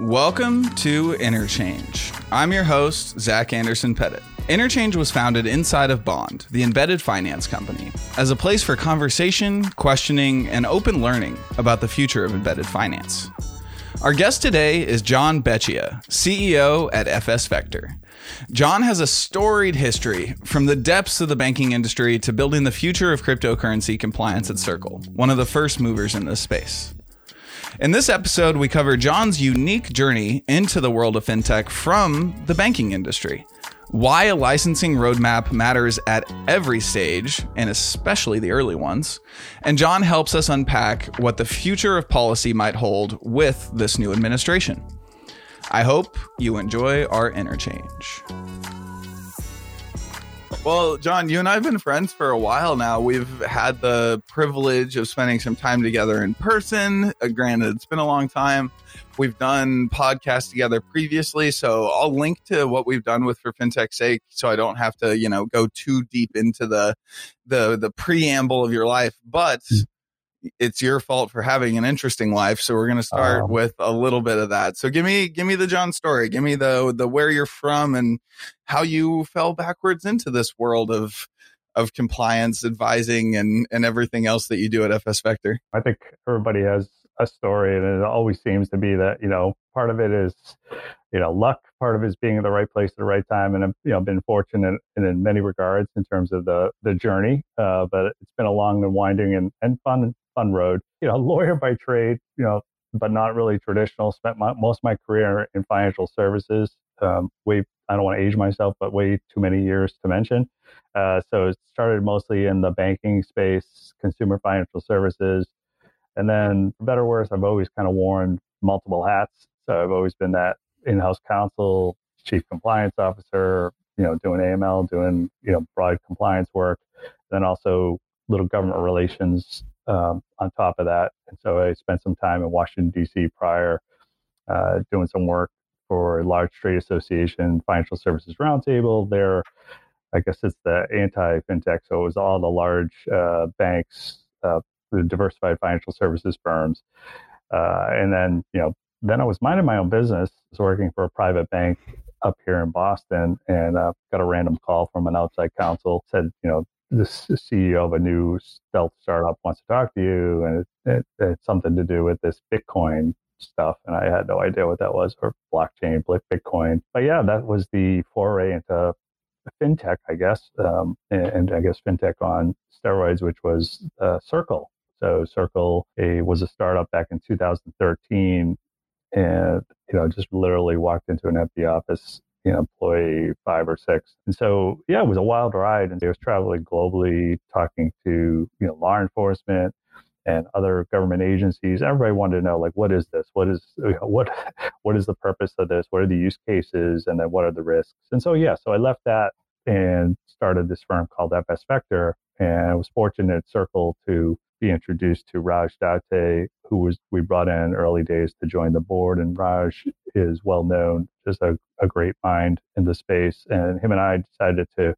Welcome to Interchange. I'm your host, Zach Anderson Pettit. Interchange was founded inside of Bond, the embedded finance company, as a place for conversation, questioning, and open learning about the future of embedded finance. Our guest today is John Beccia, CEO at FS Vector. John has a storied history from the depths of the banking industry to building the future of cryptocurrency compliance at Circle, one of the first movers in this space. In this episode, we cover John's unique journey into the world of fintech from the banking industry, why a licensing roadmap matters at every stage, and especially the early ones. And John helps us unpack what the future of policy might hold with this new administration. I hope you enjoy our interchange. Well, John, you and I have been friends for a while now. We've had the privilege of spending some time together in person. Uh, granted, it's been a long time. We've done podcasts together previously, so I'll link to what we've done with for fintech's sake, so I don't have to, you know, go too deep into the the the preamble of your life. But it's your fault for having an interesting life. So we're going to start um, with a little bit of that. So give me, give me the John story. Give me the, the where you're from and how you fell backwards into this world of, of compliance advising and, and everything else that you do at FS Vector. I think everybody has a story and it always seems to be that, you know, part of it is, you know, luck, part of it is being in the right place at the right time. And I've, you know, been fortunate in, in many regards in terms of the, the journey. Uh, but it's been a long and winding and, and fun fun road. You know, lawyer by trade, you know, but not really traditional. Spent my, most of my career in financial services. Um, way, I don't want to age myself, but way too many years to mention. Uh, so it started mostly in the banking space, consumer financial services. And then, for better or worse, I've always kind of worn multiple hats. So I've always been that in-house counsel, chief compliance officer, you know, doing AML, doing, you know, broad compliance work. Then also little government relations um, on top of that. And so I spent some time in Washington, D.C. prior, uh, doing some work for a large trade association, Financial Services Roundtable. There, I guess it's the anti fintech. So it was all the large uh, banks, uh, the diversified financial services firms. Uh, and then, you know, then I was minding my own business, was working for a private bank up here in Boston and uh, got a random call from an outside counsel said, you know, the CEO of a new stealth startup wants to talk to you, and it, it, it's something to do with this Bitcoin stuff, and I had no idea what that was, or blockchain, Bitcoin. But yeah, that was the foray into fintech, I guess, um, and, and, I guess fintech on steroids, which was uh, Circle. So Circle a, was a startup back in 2013, and you know just literally walked into an empty office you know, employee five or six. And so, yeah, it was a wild ride. And I was traveling globally, talking to, you know, law enforcement and other government agencies. Everybody wanted to know, like, what is this? What is, what, what is the purpose of this? What are the use cases? And then what are the risks? And so, yeah, so I left that and started this firm called FS Vector. And I was fortunate at Circle to be introduced to Raj Date, who was we brought in early days to join the board. And Raj is well known, just a, a great mind in the space. And him and I decided to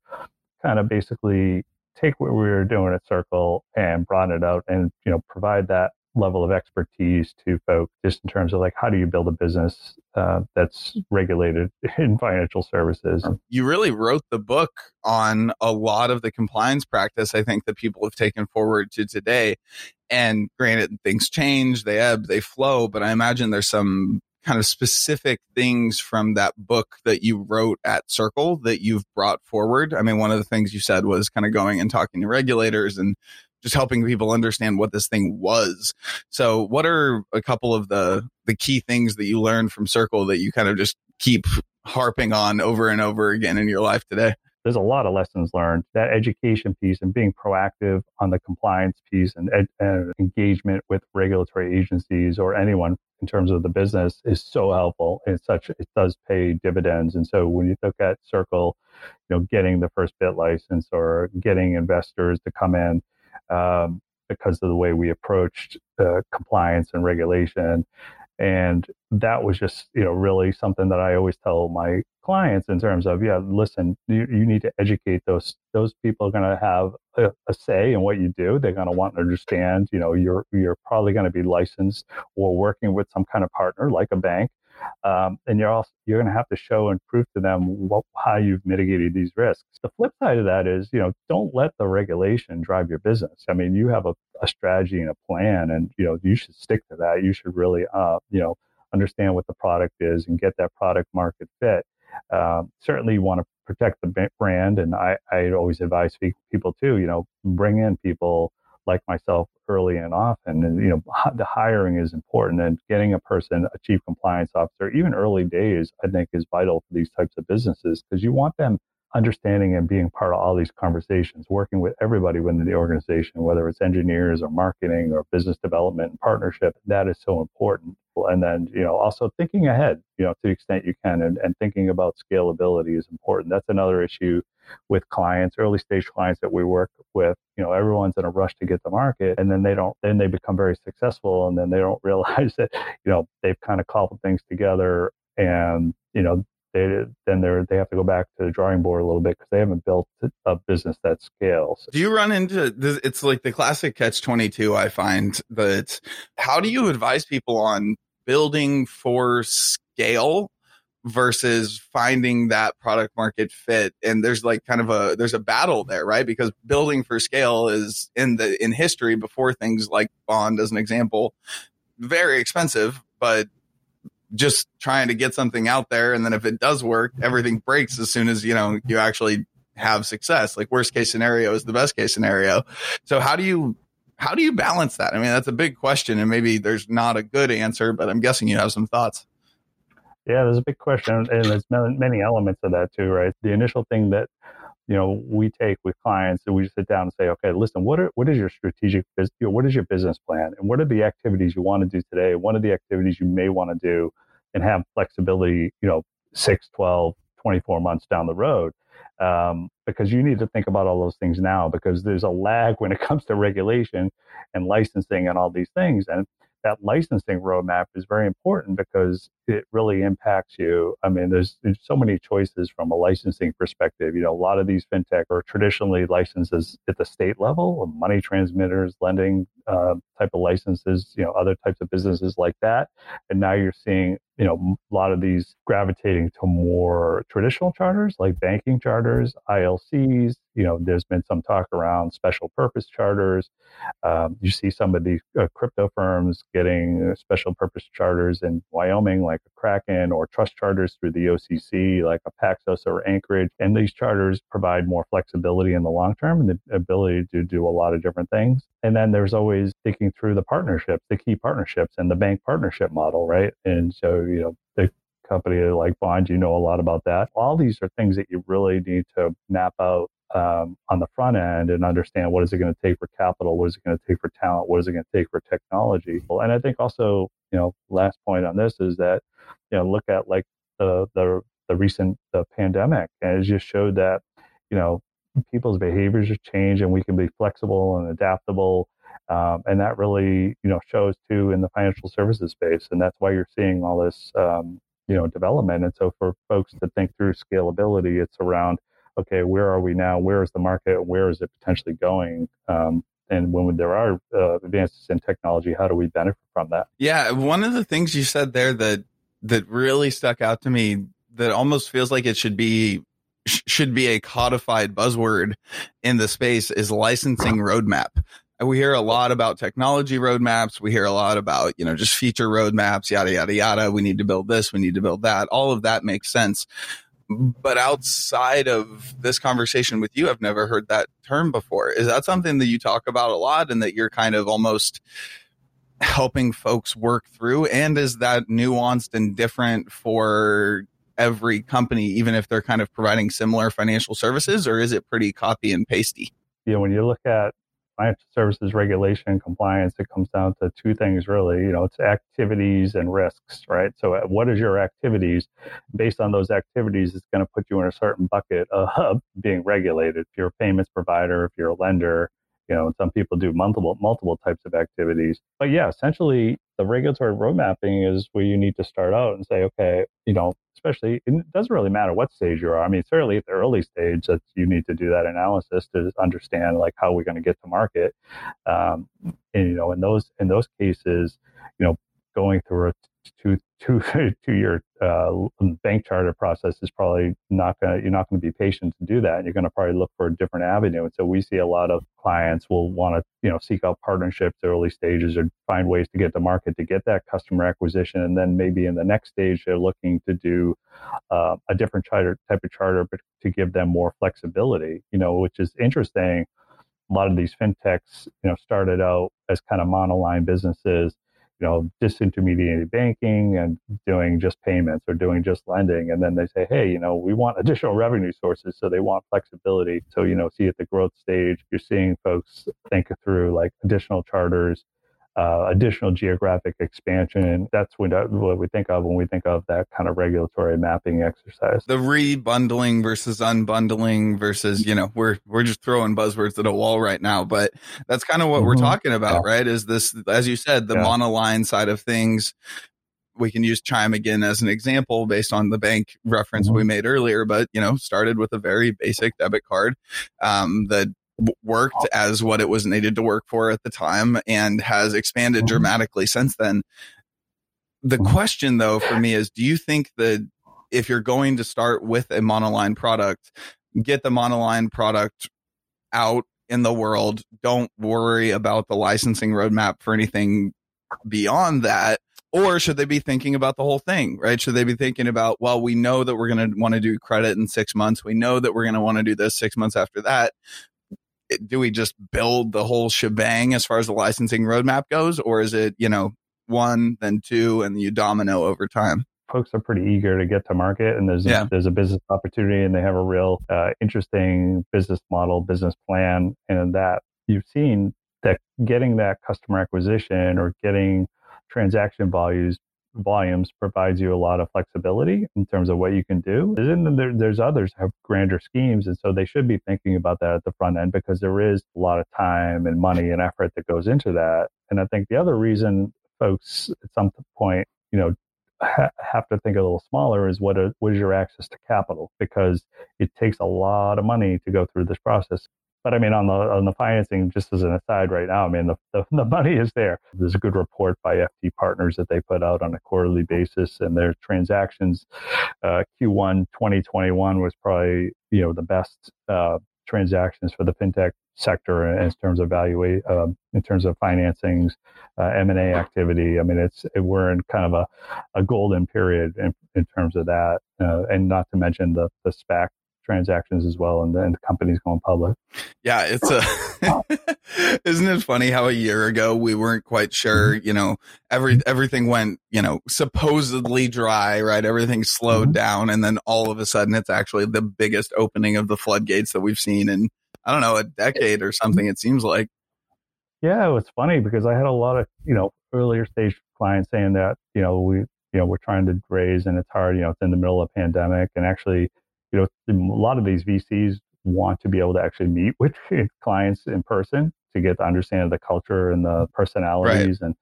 kind of basically take what we were doing at Circle and broaden it out and you know provide that level of expertise to folks just in terms of like how do you build a business uh, that's regulated in financial services? You really wrote the book on a lot of the compliance practice i think that people have taken forward to today. And granted things change they ebb they flow but i imagine there's some kind of specific things from that book that you wrote at circle that you've brought forward. I mean one of the things you said was kind of going and talking to regulators and just helping people understand what this thing was. So what are a couple of the the key things that you learned from Circle that you kind of just keep harping on over and over again in your life today? There's a lot of lessons learned. That education piece and being proactive on the compliance piece and, ed- and engagement with regulatory agencies or anyone in terms of the business is so helpful. And such it does pay dividends. And so when you look at Circle, you know, getting the first BitLicense or getting investors to come in um, because of the way we approached uh, compliance and regulation. And that was just, you know, really something that I always tell my clients in terms of, yeah, listen, you, you need to educate those those people are going to have a, a, say in what you do. They're going to want to understand, you know, you're you're probably going to be licensed or working with some kind of partner like a bank um, and you're also you're going to have to show and prove to them what, how you've mitigated these risks. The flip side of that is, you know, don't let the regulation drive your business. I mean, you have a, a strategy and a plan, and you know, you should stick to that. You should really, uh, you know, understand what the product is and get that product market fit. Um, certainly, you want to protect the brand, and I, I always advise people too. You know, bring in people like myself early and often. And, you know, the hiring is important and getting a person, a chief compliance officer, even early days, I think is vital for these types of businesses because you want them understanding and being part of all these conversations, working with everybody within the organization, whether it's engineers or marketing or business development and partnership, that is so important. And then, you know, also thinking ahead, you know, to the extent you can and, and thinking about scalability is important. That's another issue with clients, early stage clients that we work with. You know, everyone's in a rush to get to market and then they don't, then they become very successful and then they don't realize that, you know, they've kind of cobbled things together and, you know, they then they're they have to go back to the drawing board a little bit because they haven't built a business that scales. Do you run into this? It's like the classic catch twenty two. I find that how do you advise people on building for scale versus finding that product market fit and there's like kind of a there's a battle there right because building for scale is in the in history before things like bond as an example very expensive but just trying to get something out there. And then if it does work everything breaks as soon as you know you actually have success. Like worst case scenario is the best case scenario. So how do you how do you balance that? I mean that's a big question and maybe there's not a good answer but i'm guessing you have some thoughts. Yeah there's a big question and there's many elements of that too right? The initial thing that you know we take with clients and we sit down and say okay listen what are what is your strategic business what is your business plan? And what are the activities you want to do today? What are the activities you may want to do and have flexibility you know 6 12 24 months down the road um, because you need to think about all those things now because there's a lag when it comes to regulation and licensing and all these things. And that licensing roadmap is very important because it really impacts you. I mean, there's, there's so many choices from a licensing perspective. You know, a lot of these fintech are traditionally licenses at the state level, money transmitters, lending uh, type of licenses, you know, other types of businesses like that. And now you're seeing, you know, a lot of these gravitating to more traditional charters like banking charters, ILCs. You know, there's been some talk around special purpose charters. Um, you see some of these uh, crypto firms getting uh, special purpose charters in Wyoming, like a Kraken, or trust charters through the OCC, like a Paxos or Anchorage. And these charters provide more flexibility in the long term and the ability to do a lot of different things. And then there's always thinking through the partnerships, the key partnerships, and the bank partnership model, right? And so, you know, the company like Bond, you know a lot about that. All these are things that you really need to map out um, on the front end and understand what is it going to take for capital, what is it going to take for talent, what is it going to take for technology. And I think also, you know, last point on this is that, you know, look at like the the the recent the pandemic, and it just showed that, you know, people's behaviors have changed, and we can be flexible and adaptable. Um, and that really, you know, shows too in the financial services space, and that's why you're seeing all this, um, you know, development. And so, for folks to think through scalability, it's around okay, where are we now? Where is the market? Where is it potentially going? Um, and when there are uh, advances in technology, how do we benefit from that? Yeah, one of the things you said there that that really stuck out to me that almost feels like it should be should be a codified buzzword in the space is licensing roadmap. We hear a lot about technology roadmaps. We hear a lot about, you know, just feature roadmaps, yada, yada, yada. We need to build this. We need to build that. All of that makes sense but outside of this conversation with you, I've never heard that term before. Is that something that you talk about a lot and that you're kind of almost helping folks work through? And is that nuanced and different for every company, even if they're kind of providing similar financial services, or is it pretty copy and pasty? Yeah, when you look at financial services regulation compliance, it comes down to two things really. You know, it's activities and risks, right? So, uh, what is your activities? Based on those activities, it's going to put you in a certain bucket of being regulated. If you're a payments provider, if you're a lender, you know, some people do multiple multiple types of activities. But yeah, essentially, the regulatory road mapping is where you need to start out and say, okay, you know, especially it doesn't really matter what stage you are. I mean, certainly at the early stage, that you need to do that analysis to understand like how we're going to get to market. Um, and you know, in those in those cases, you know, going through a two two two year uh, bank charter process is probably not going to you're not going to be patient to do that. You're going to probably look for a different avenue. And so we see a lot of clients will want to you know seek out partnerships early stages or find ways to get to market to get that customer acquisition, and then maybe in the next stage they're looking to do uh, a different charter type of charter, but to give them more flexibility. You know, which is interesting. A lot of these fintechs, you know, started out as kind of monoline businesses you know, disintermediated banking and doing just payments or doing just lending. And then they say, hey, you know, we want additional revenue sources. So they want flexibility. So, you know, see at the growth stage, you're seeing folks think through like additional charters, uh, additional geographic expansion. That's what, what we think of when we think of that kind of regulatory mapping exercise. The rebundling versus unbundling versus, you know, we're we're just throwing buzzwords at a wall right now, but that's kind of what mm-hmm. we're talking about, yeah. right? Is this, as you said, the yeah. monoline side of things. We can use Chime again as an example based on the bank reference mm-hmm. we made earlier, but you know, started with a very basic debit card um, that worked as what it was needed to work for at the time and has expanded mm-hmm. dramatically since then. The mm-hmm. question though for me is do you think that if you're going to start with a monoline product, get the monoline product out in the world, don't worry about the licensing roadmap for anything beyond that? Or should they be thinking about the whole thing, right? Should they be thinking about, well, we know that we're going to want to do credit in six months. We know that we're going to want to do this six months after that do we just build the whole shebang as far as the licensing roadmap goes, or is it you know one then two and you domino over time? Folks are pretty eager to get to market, and there's yeah. a, there's a business opportunity, and they have a real uh, interesting business model, business plan, and that you've seen that getting that customer acquisition or getting transaction values volumes provides you a lot of flexibility in terms of what you can do. And then there, there's others have grander schemes. And so they should be thinking about that at the front end because there is a lot of time and money and effort that goes into that. And I think the other reason folks at some point, you know, ha- have to think a little smaller is what, a, what is your access to capital because it takes a lot of money to go through this process. But I mean, on the on the financing, just as an aside, right now, I mean, the, the, the money is there. There's a good report by FT Partners that they put out on a quarterly basis, and their transactions, uh, Q1 2021 was probably you know the best uh, transactions for the fintech sector in terms of value, uh, in terms of financings, uh, M and A activity. I mean, it's it, we're in kind of a, a golden period in, in terms of that, uh, and not to mention the the SPAC transactions as well and then the companies going public. Yeah, it's a isn't it funny how a year ago we weren't quite sure, mm-hmm. you know, every everything went, you know, supposedly dry, right? Everything slowed mm-hmm. down and then all of a sudden it's actually the biggest opening of the floodgates that we've seen in I don't know, a decade or something it seems like. Yeah, it was funny because I had a lot of, you know, earlier stage clients saying that, you know, we you know, we're trying to raise and it's hard, you know, it's in the middle of a pandemic and actually you know, a lot of these VCs want to be able to actually meet with clients in person to get the understanding of the culture and the mm-hmm. personalities right. and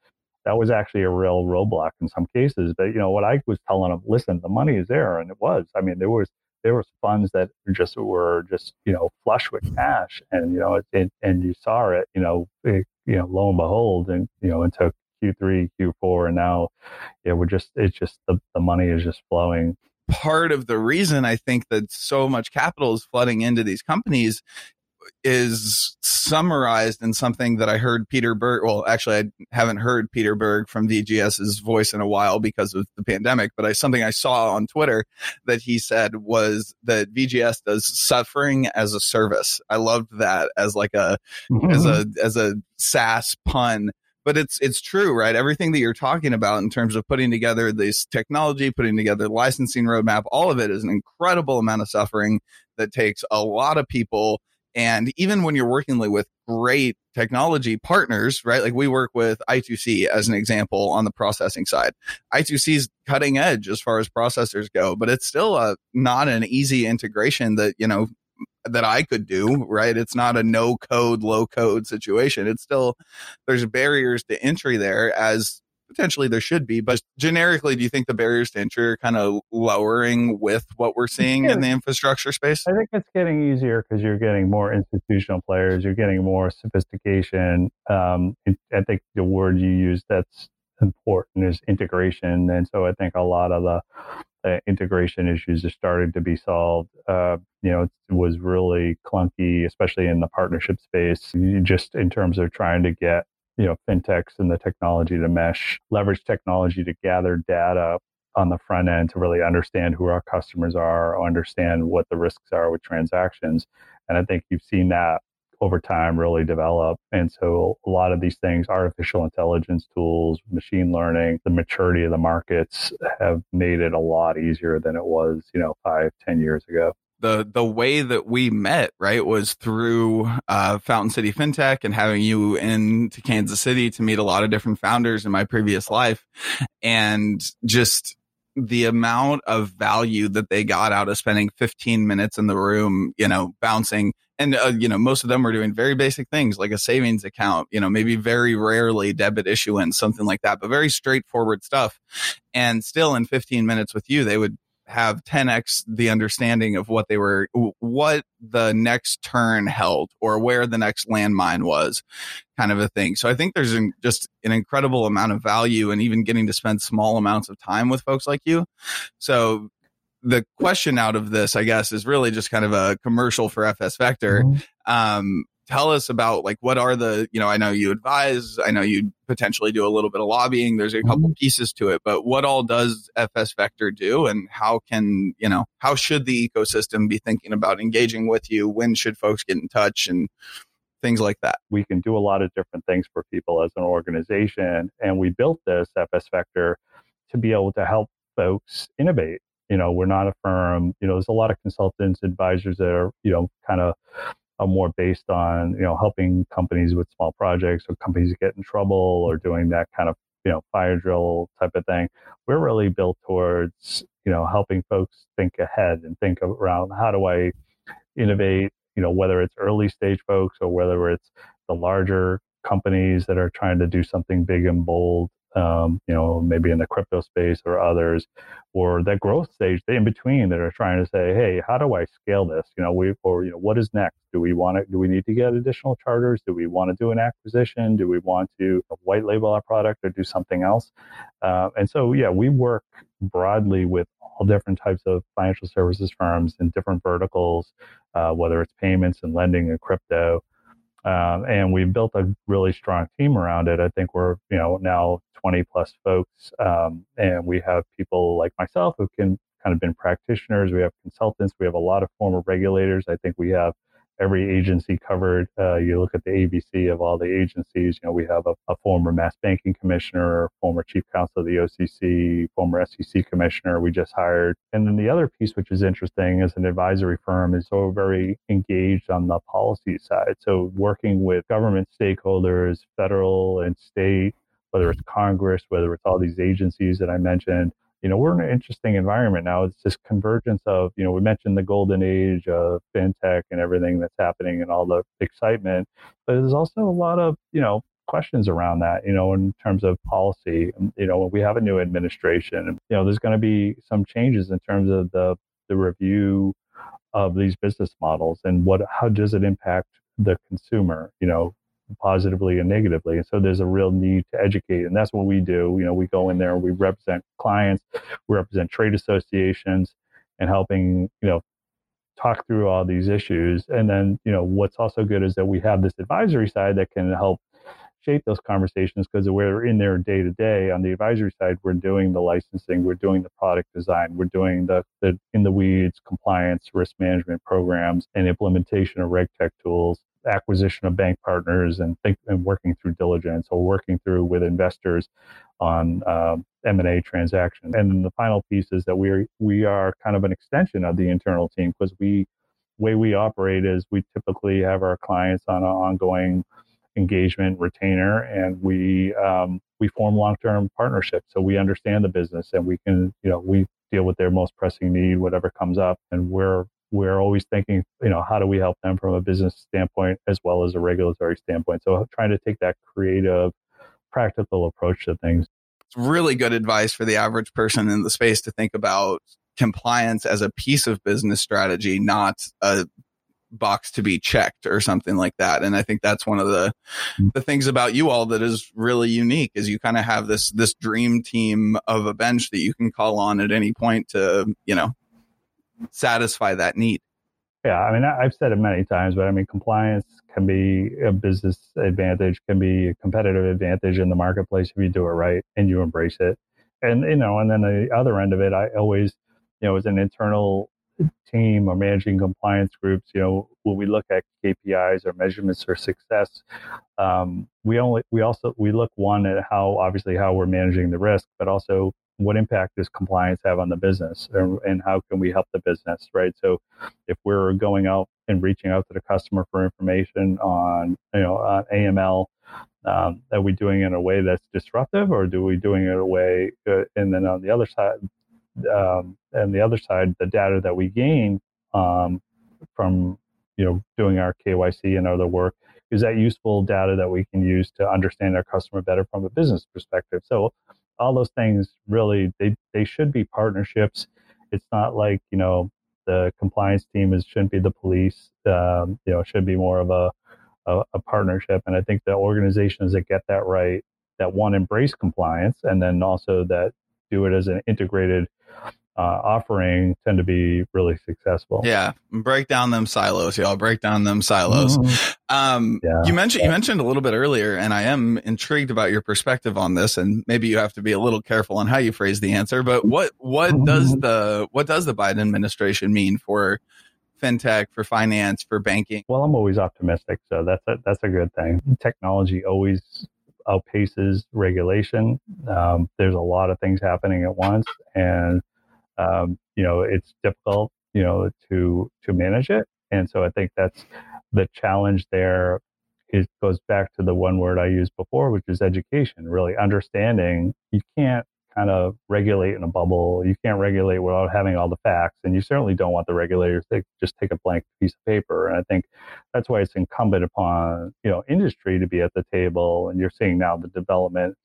that was actually a real roadblock in some cases but you know what i was telling them listen the money is there and it was i mean there was there was funds that just were just you know flush with cash and you know it, it, and you saw it you know it, you know lo and behold and you know into q3 q4 and now yeah we're just it's just the, the money is just flowing part of the reason I think that so much capital is flooding into these companies is summarized in something that I heard Peter Berg. Well, actually, I haven't heard Peter Berg from VGS's voice in a while because of the pandemic, but I, something I saw on Twitter that he said was that VGS does suffering as a service. I loved that as like a, mm-hmm. as a, as a SaaS pun but it's it's true, right? Everything that you're talking about in terms of putting together this technology, putting together licensing roadmap, all of it is an incredible amount of suffering that takes a lot of people. And even when you're working with great technology partners, right? Like we work with I2C as an example on the processing side. I2C is cutting edge as far as processors go, but it's still a not an easy integration that, you know, that I could do, right? It's not a no code, low code situation. It's still, there's barriers to entry there as potentially there should be, but generically, do you think the barriers to entry are kind of lowering with what we're seeing in the infrastructure space? I think it's getting easier because you're getting more institutional players, you're getting more sophistication. Um, I think the word you use that's important is integration. And so I think a lot of the uh, integration issues are starting to be solved. Uh, you know, it was really clunky, especially in the partnership space, just in terms of trying to get you know fintechs and the technology to mesh, leverage technology to gather data on the front end to really understand who our customers are, understand what the risks are with transactions. And I think you've seen that over time really develop. And so a lot of these things, artificial intelligence tools, machine learning, the maturity of the markets have made it a lot easier than it was, you know, five, ten years ago the the way that we met right was through uh, Fountain City FinTech and having you into Kansas City to meet a lot of different founders in my previous life, and just the amount of value that they got out of spending 15 minutes in the room, you know, bouncing. And, uh, you know, most of them were doing very basic things like a savings account, you know, maybe very rarely debit issuance, something like that, but very straightforward stuff. And still in 15 minutes with you, they would have 10x the understanding of what they were what the next turn held or where the next landmine was kind of a thing. So i think there's an, just an incredible amount of value in even getting to spend small amounts of time with folks like you. So the question out of this i guess is really just kind of a commercial for fs vector. Mm-hmm. um, tell us about like what are the you know i know you advise i know you potentially do a little bit of lobbying there's a couple mm-hmm. pieces to it but what all does fs vector do and how can you know how should the ecosystem be thinking about engaging with you? When should folks get in touch? And things like that. We can do a lot of different things for people as an organization and we built this fs vector to be able to help folks innovate. You know we're not a firm you know there's a lot of consultants advisors that are you know kind of are more based on you know helping companies with small projects or companies get in trouble or doing that kind of you know fire drill type of thing. We're really built towards you know helping folks think ahead and think around how do i innovate you know whether it's early stage folks or whether it's the larger companies that are trying to do something big and bold um, you know, maybe in the crypto space or others, or that growth stage in between that are trying to say, hey, how do I scale this? You know, we or you know, what is next? Do we want to? Do we need to get additional charters? Do we want to do an acquisition? Do we want to white label our product or do something else? Uh, and so, yeah, we work broadly with all different types of financial services firms in different verticals, uh, whether it's payments and lending and crypto. Um, and we've built a really strong team around it. I think we're, you know, now 20 plus folks. Um, and we have people like myself who can kind of been practitioners. We have consultants. We have a lot of former regulators. I think we have every agency covered. Uh, you look at the ABC of all the agencies. You know, we have a, a, former mass banking commissioner, former chief counsel of the OCC, former SEC commissioner. We just hired. And then the other piece, which is interesting, as an advisory firm, is so very engaged on the policy side. So working with government stakeholders, federal and state, whether it's Congress, whether it's all these agencies that I mentioned, you know, we're in an interesting environment now. It's this convergence of, you know, we mentioned the golden age of fintech and everything that's happening and all the excitement, but there's also a lot of, you know, questions around that, you know, in terms of policy. You know, when we have a new administration, you know, there's going to be some changes in terms of the the review of these business models and what how does it impact the consumer? You know, positively and negatively. And so there's a real need to educate. And that's what we do. You know, we go in there, we represent clients, we represent trade associations and helping, you know, talk through all these issues. And then, you know, what's also good is that we have this advisory side that can help shape those conversations because we're in there day to day. On the advisory side, we're doing the licensing, we're doing the product design, we're doing the, the in the weeds compliance, risk management programs, and implementation of reg tech tools acquisition of bank partners and think and working through diligence or working through with investors on um, M&A transactions. And then the final piece is that we we are kind of an extension of the internal team because we way we operate is we typically have our clients on an ongoing engagement retainer and we um, we form long-term partnerships so we understand the business and we can you know we deal with their most pressing need whatever comes up and we're we're always thinking, you know, how do we help them from a business standpoint as well as a regulatory standpoint? So trying to take that creative, practical approach to things. It's really good advice for the average person in the space to think about compliance as a piece of business strategy, not a box to be checked or something like that. And I think that's one of the Mm. the things about you all that is really unique is you kind of have this this dream team of a bench that you can call on at any point to, you know, satisfy that need. Yeah, I mean, I've said it many times, but I mean, compliance can be a business advantage, can be a competitive advantage in the marketplace if you do it right and you embrace it. And you know, and then the other end of it, I always, you know, as an internal team or managing compliance groups, you know, when we look at KPIs or measurements or success, um, we only we also we look one at how obviously how we're managing the risk, but also what impact does compliance have on the business and, and how can we help the business, right? So if we're going out and reaching out to the customer for information on you know on AML, um, are we doing it in a way that's disruptive, or do we doing it in a way? Uh, and then on the other side, um, and the other side, the data that we gain um, from you know doing our KYC and other work is that useful data that we can use to understand our customer better from a business perspective. So all those things really they they should be partnerships. It's not like you know the compliance team is shouldn't be the police. Um, you know, it should be more of a, a a partnership. And I think the organizations that get that right, that one embrace compliance, and then also that do it as an integrated uh, offering, tend to be really successful. Yeah, break down them silos, y'all. Break down them silos. Mhm. Um, Yeah. you mentioned you mentioned a little bit earlier, and I am intrigued about your perspective on this. And maybe you have to be a little careful on how you phrase the answer. But what what does the what does the Biden administration mean for fintech, for finance, for banking? Well, I'm always optimistic, so that's a, that's a good thing. Technology always outpaces regulation. Um, there's a lot of things happening at once, and um, you know it's difficult, you know, to to manage it. And so I think that's the challenge there. It goes back to the one word I used before, which is education. Really understanding you can't kind of regulate in a bubble. You can't regulate without having all the facts, and you certainly don't want the regulators to just take a blank piece of paper. And I think that's why it's incumbent upon you know industry to be at the table. And you're seeing now the development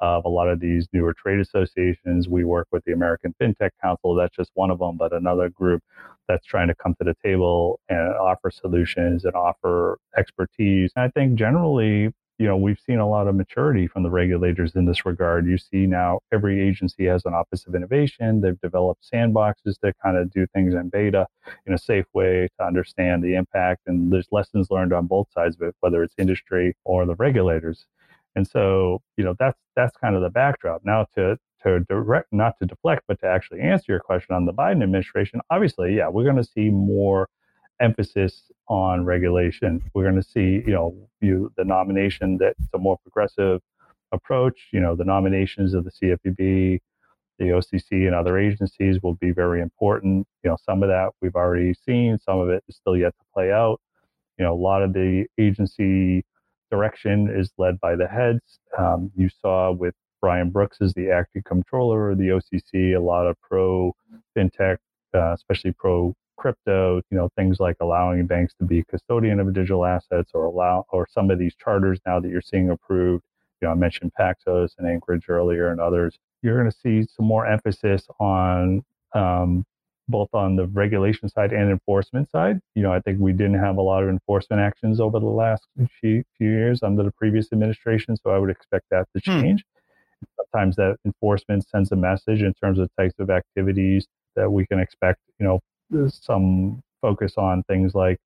of a lot of these newer trade associations. We work with the American FinTech Council. That's just one of them, but another group that's trying to come to the table and offer solutions and offer expertise. And I think generally you know, we've seen a lot of maturity from the regulators in this regard. You see now every agency has an Office of Innovation. They've developed sandboxes to kind of do things in beta in a safe way to understand the impact. And there's lessons learned on both sides of it, whether it's industry or the regulators. And so, you know, that's that's kind of the backdrop. Now to to direct, not to deflect, but to actually answer your question on the Biden administration, obviously, yeah, we're going to see more emphasis on regulation. We're going to see, you know, you the nomination that's a more progressive approach. You know, the nominations of the CFPB, the OCC, and other agencies will be very important. You know, some of that we've already seen. Some of it is still yet to play out. You know, a lot of the agency direction is led by the heads. Um, you saw with Brian Brooks as the acting comptroller of the OCC, a lot of pro fintech, uh, especially pro crypto, you know, things like allowing banks to be custodian of digital assets or allow, or some of these charters now that you're seeing approved. You know, I mentioned Paxos and Anchorage earlier and others. You're going to see some more emphasis on um, both on the regulation side and enforcement side. You know, I think we didn't have a lot of enforcement actions over the last few, few years under the previous administration, so I would expect that to Hmm. change. Sometimes that enforcement sends a message in terms of types of activities that we can expect. You know, some focus on things like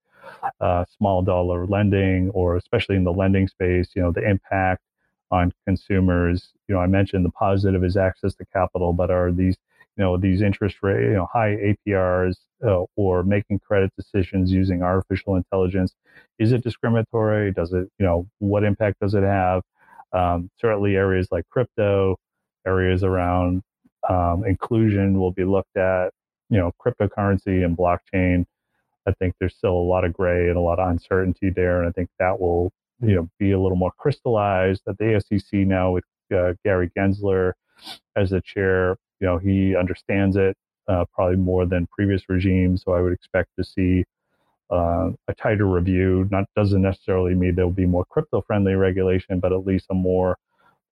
uh, small dollar lending, or especially in the lending space, you know, the impact on consumers. You know, I mentioned the positive is access to capital, but are these, you know, these interest rate, you know, high APRs uh, or making credit decisions using artificial intelligence, is it discriminatory? Does it, you know, what impact does it have? Um, certainly, areas like crypto, areas around um, inclusion will be looked at you know cryptocurrency and blockchain i think there's still a lot of gray and a lot of uncertainty there and i think that will you know be a little more crystallized at the SEC now with uh, Gary Gensler as the chair. You know he understands it uh, probably more than previous regimes so i would expect to see uh, a tighter review. Not doesn't necessarily mean there'll be more crypto friendly regulation but at least a more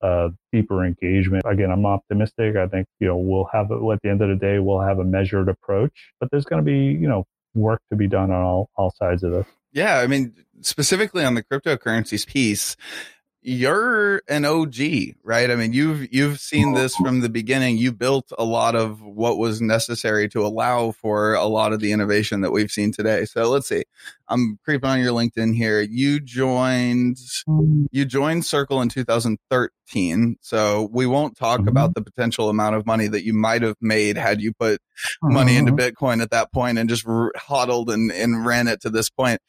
uh, deeper engagement. Again, I'm optimistic. I think you know we'll have at the end of the day we'll have a measured approach, but there's going to be you know work to be done on all, all sides of this. Yeah, I mean, specifically on the cryptocurrencies piece, you're an OG, right? I mean, you've you've seen this from the beginning. You built a lot of what was necessary to allow for a lot of the innovation that we've seen today. So let's see. I'm creeping on your LinkedIn here. You joined you joined Circle in 2013. So we won't talk mm-hmm. about the potential amount of money that you might have made had you put money into. Bitcoin at that point and just hodled and, and ran it to this point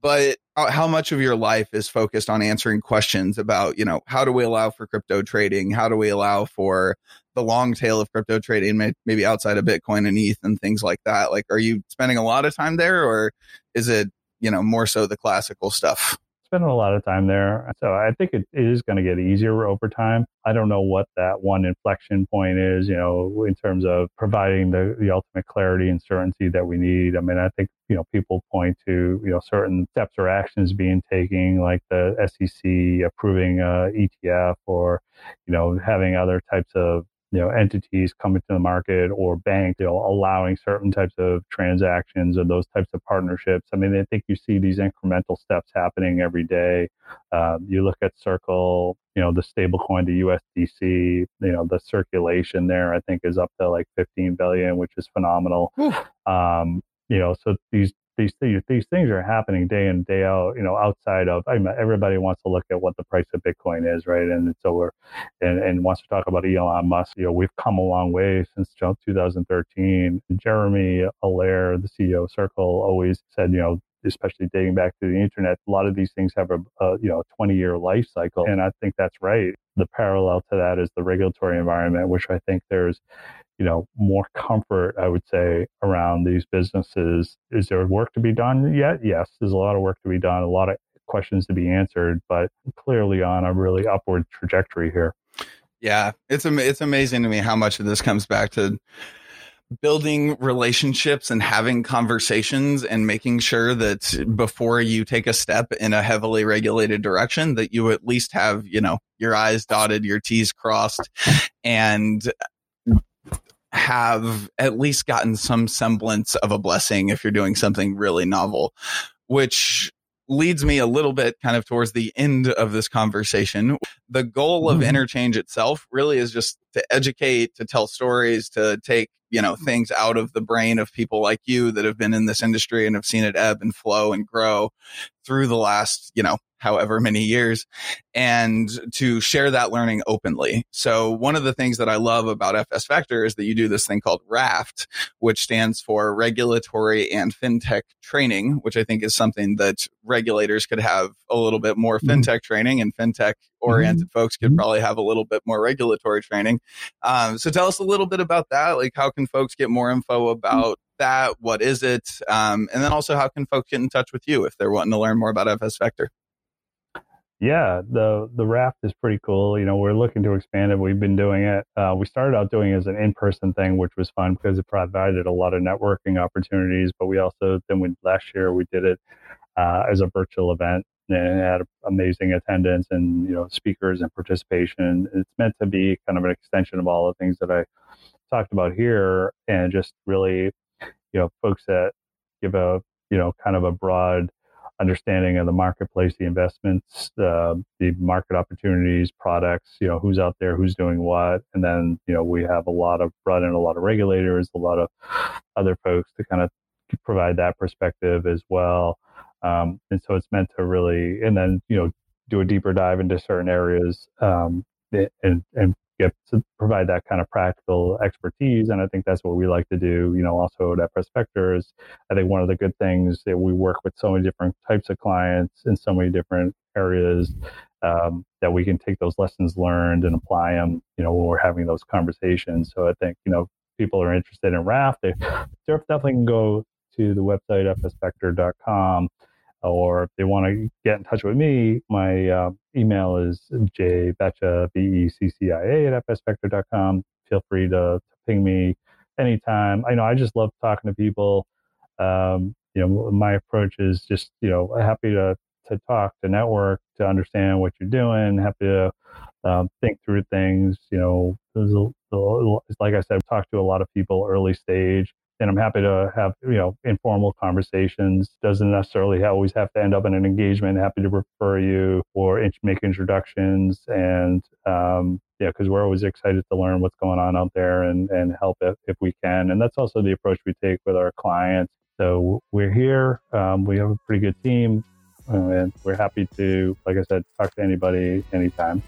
but Uh, how much of your life is focused on answering questions about, you know, how do we allow for crypto trading? How do we allow for the long tail of crypto trading, maybe outside of Bitcoin and ETH and things like that? Like, are you spending a lot of time there or is it, you know, more so the classical stuff? Spending a lot of time there. So I think it, is going to get easier over time. I don't know what that one inflection point is, you know, in terms of providing the, the ultimate clarity and certainty that we need. I mean, I think, you know, people point to, you know, certain steps or actions being taken, like the SEC approving uh, a ETF or, you know, having other types of you know entities coming to the market or banks you know allowing certain types of transactions or those types of partnerships. I mean i think you see these incremental steps happening every day. Um, you look at circle you know the stable coin the usdc you know the circulation there i think is up to like 15 billion which is phenomenal. Um, you know so these these things, these things are happening day in day out. You know, outside of I mean, everybody wants to look at what the price of Bitcoin is, right? And so we're and, and wants to talk about Elon Musk. You know, we've come a long way since 2013. Jeremy Allaire, the CEO of Circle, always said, you know, especially dating back to the internet, a lot of these things have a, a you know 20 year life cycle, and I think that's right. The parallel to that is the regulatory environment, which I think there's you know more comfort i would say around these businesses. Is there work to be done yet? Yes there's a lot of work to be done a lot of questions to be answered but clearly on a really upward trajectory here. Yeah it's it's amazing to me how much of this comes back to building relationships and having conversations and making sure that before you take a step in a heavily regulated direction that you at least have you know your i's dotted your t's crossed and have at least gotten some semblance of a blessing if you're doing something really novel, which leads me a little bit kind of towards the end of this conversation. The goal of mm-hmm. interchange itself really is just to educate, to tell stories, to take, you know, things out of the brain of people like you that have been in this industry and have seen it ebb and flow and grow through the last, you know, however many years and to share that learning openly. So one of the things that I love about FS Vector is that you do this thing called RAFT, which stands for regulatory and fintech training, which I think is something that regulators could have a little bit more mm-hmm. fintech training and fintech oriented mm-hmm. folks could mm-hmm. probably have a little bit more regulatory training. Um, so tell us a little bit about that. Like how can folks get more info about that? What is it? Um, and then also how can folks get in touch with you if they're wanting to learn more about FS Vector? Yeah, the the raft is pretty cool. You know, we're looking to expand it. We've been doing it. Uh, we started out doing it as an in person thing, which was fun because it provided a lot of networking opportunities. But we also then we last year we did it uh, as a virtual event and had amazing attendance and you know speakers and participation. It's meant to be kind of an extension of all the things that I talked about here, and just really, you know, folks that give a you know kind of a broad understanding of the marketplace, the investments, uh, the market opportunities, products, you know, who's out there, who's doing what. And then, you know, we have a lot of brought in a lot of regulators, a lot of other folks to kind of provide that perspective as well. Um, and so it's meant to really, and then, you know, do a deeper dive into certain areas um, and, and get to provide that kind of practical expertise. And I think that's what we like to do. You know, also at is I think one of the good things that we work with so many different types of clients in so many different areas um, that we can take those lessons learned and apply them, you know, when we're having those conversations. So I think, you know, people are interested in RAFT, they definitely can go to the website fsvector.com or if they want to get in touch with me, my uh, email is jbeccia, B-E-C-C-I-A at fsvector.com. Feel free to, ping me anytime. I know I just love talking to people. Um, you know, my approach is just, you know, happy to, to talk, to network, to understand what you're doing, happy to um, think through things. You know, like I said, I've talked to a lot of people early stage and I'm happy to have you know informal conversations. Doesn't necessarily always have to end up in an engagement. Happy to refer you or make introductions, and um, yeah, because we're always excited to learn what's going on out there and and help if, if we can. And that's also the approach we take with our clients. So we're here. Um, we have a pretty good team, uh, and we're happy to, like I said, talk to anybody anytime.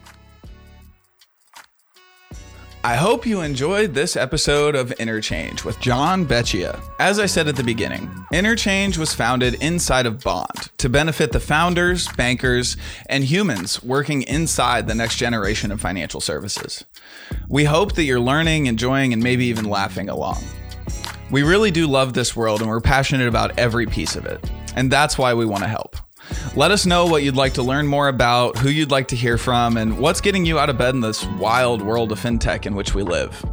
I hope you enjoyed this episode of Interchange with John Beccia. As I said at the beginning, Interchange was founded inside of Bond to benefit the founders, bankers, and humans working inside the next generation of financial services. We hope that you're learning, enjoying, and maybe even laughing along. We really do love this world and we're passionate about every piece of it. And that's why we want to help. Let us know what you'd like to learn more about, who you'd like to hear from, and what's getting you out of bed in this wild world of fintech in which we live.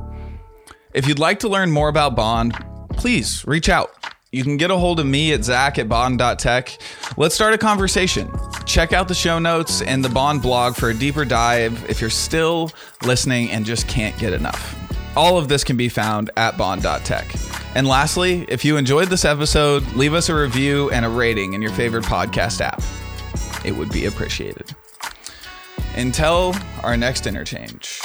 If you'd like to learn more about Bond, please reach out. You can get a hold of me at zach at bond.tech. Let's start a conversation. Check out the show notes and the Bond blog for a deeper dive if you're still listening and just can't get enough. All of this can be found at bond.tech. And lastly, if you enjoyed this episode, leave us a review and a rating in your favorite podcast app. It would be appreciated. Until our next interchange.